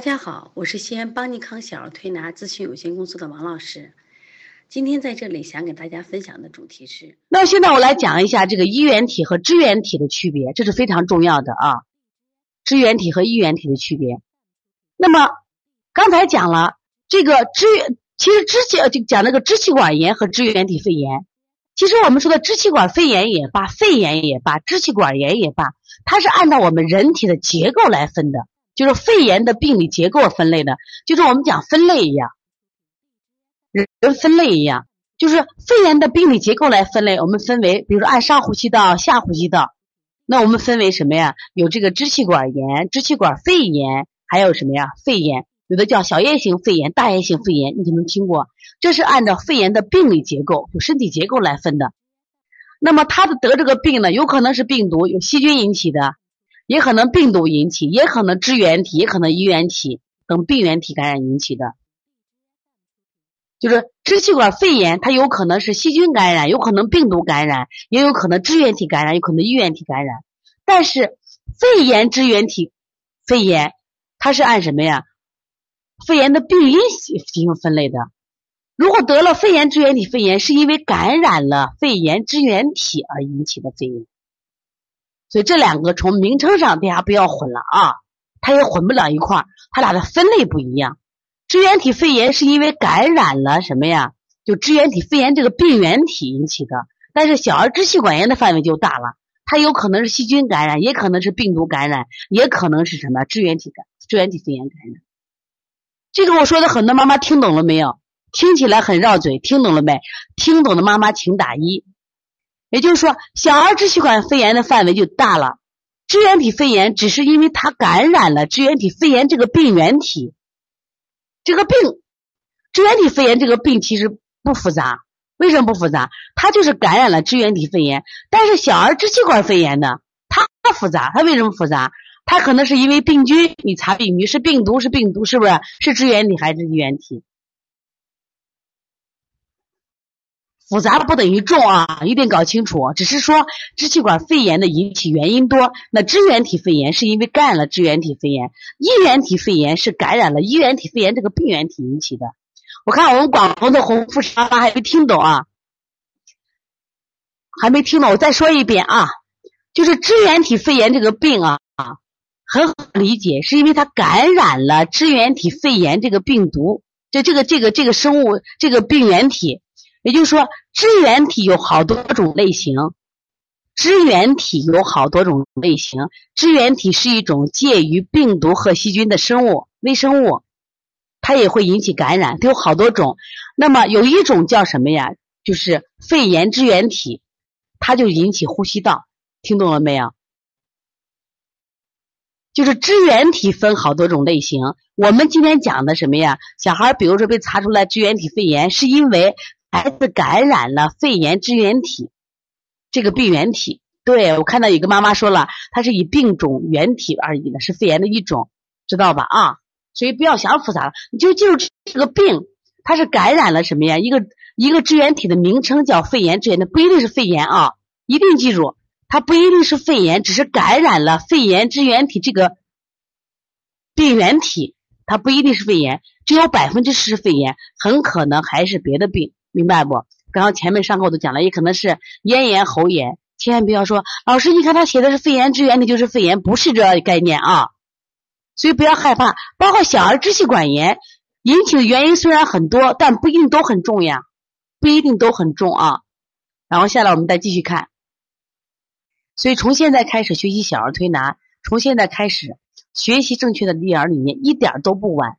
大家好，我是西安邦尼康小儿推拿咨询有限公司的王老师。今天在这里想给大家分享的主题是，那现在我来讲一下这个衣原体和支原体的区别，这是非常重要的啊。支原体和衣原体的区别。那么刚才讲了这个支，其实支气就讲那个支气管炎和支原体肺炎。其实我们说的支气管肺炎也罢，肺炎也罢，支气管炎也罢，它是按照我们人体的结构来分的。就是肺炎的病理结构分类的，就是我们讲分类一样，人分类一样，就是肺炎的病理结构来分类。我们分为，比如说按上呼吸道、下呼吸道，那我们分为什么呀？有这个支气管炎、支气管肺炎，还有什么呀？肺炎，有的叫小叶性肺炎、大叶性肺炎，你可能听过。这是按照肺炎的病理结构，就身体结构来分的。那么他的得这个病呢，有可能是病毒、有细菌引起的。也可能病毒引起，也可能支原体，也可能衣原体等病原体感染引起的。就是支气管肺炎，它有可能是细菌感染，有可能病毒感染，也有可能支原体感染，有可能衣原体感染。但是肺炎支原体肺炎，它是按什么呀？肺炎的病因进行分类的。如果得了肺炎支原体肺炎，是因为感染了肺炎支原体而引起的肺炎。所以这两个从名称上大家不要混了啊，它也混不了一块儿，它俩的分类不一样。支原体肺炎是因为感染了什么呀？就支原体肺炎这个病原体引起的。但是小儿支气管炎的范围就大了，它有可能是细菌感染，也可能是病毒感染，也可能是什么支原体感支原体肺炎感染。这个我说的很多妈妈听懂了没有？听起来很绕嘴，听懂了没？听懂的妈妈请打一。也就是说，小儿支气管肺炎的范围就大了。支原体肺炎只是因为它感染了支原体肺炎这个病原体。这个病，支原体肺炎这个病其实不复杂。为什么不复杂？它就是感染了支原体肺炎。但是小儿支气管肺炎呢，它复杂。它为什么复杂？它可能是因为病菌，你查病菌是病毒，是病毒，是不是？是支原体还是衣原体？复杂不等于重啊，一定搞清楚。只是说支气管肺炎的引起原因多，那支原体肺炎是因为感染了支原体肺炎，衣原体肺炎是感染了衣原体肺炎这个病原体引起的。我看我们广东的红富沙拉还没听懂啊，还没听懂，我再说一遍啊，就是支原体肺炎这个病啊啊，很好理解，是因为它感染了支原体肺炎这个病毒，就这个这个这个生物这个病原体。也就是说，支原体有好多种类型，支原体有好多种类型。支原体是一种介于病毒和细菌的生物微生物，它也会引起感染，它有好多种。那么有一种叫什么呀？就是肺炎支原体，它就引起呼吸道。听懂了没有？就是支原体分好多种类型。我们今天讲的什么呀？小孩比如说被查出来支原体肺炎，是因为。孩子感染了肺炎支原体，这个病原体，对我看到有个妈妈说了，它是以病种原体而已的，是肺炎的一种，知道吧？啊，所以不要想复杂了，你就记住这个病，它是感染了什么呀？一个一个支原体的名称叫肺炎支原体，不一定是肺炎啊，一定记住，它不一定是肺炎，只是感染了肺炎支原体这个病原体，它不一定是肺炎，只有百分之十是肺炎，很可能还是别的病。明白不？刚刚前面上课我都讲了，也可能是咽炎、喉炎，千万不要说老师，你看他写的是肺炎支原体就是肺炎，不是这概念啊。所以不要害怕，包括小儿支气管炎引起的原因虽然很多，但不一定都很重呀，不一定都很重啊。然后下来我们再继续看，所以从现在开始学习小儿推拿，从现在开始学习正确的育儿理念，一点都不晚。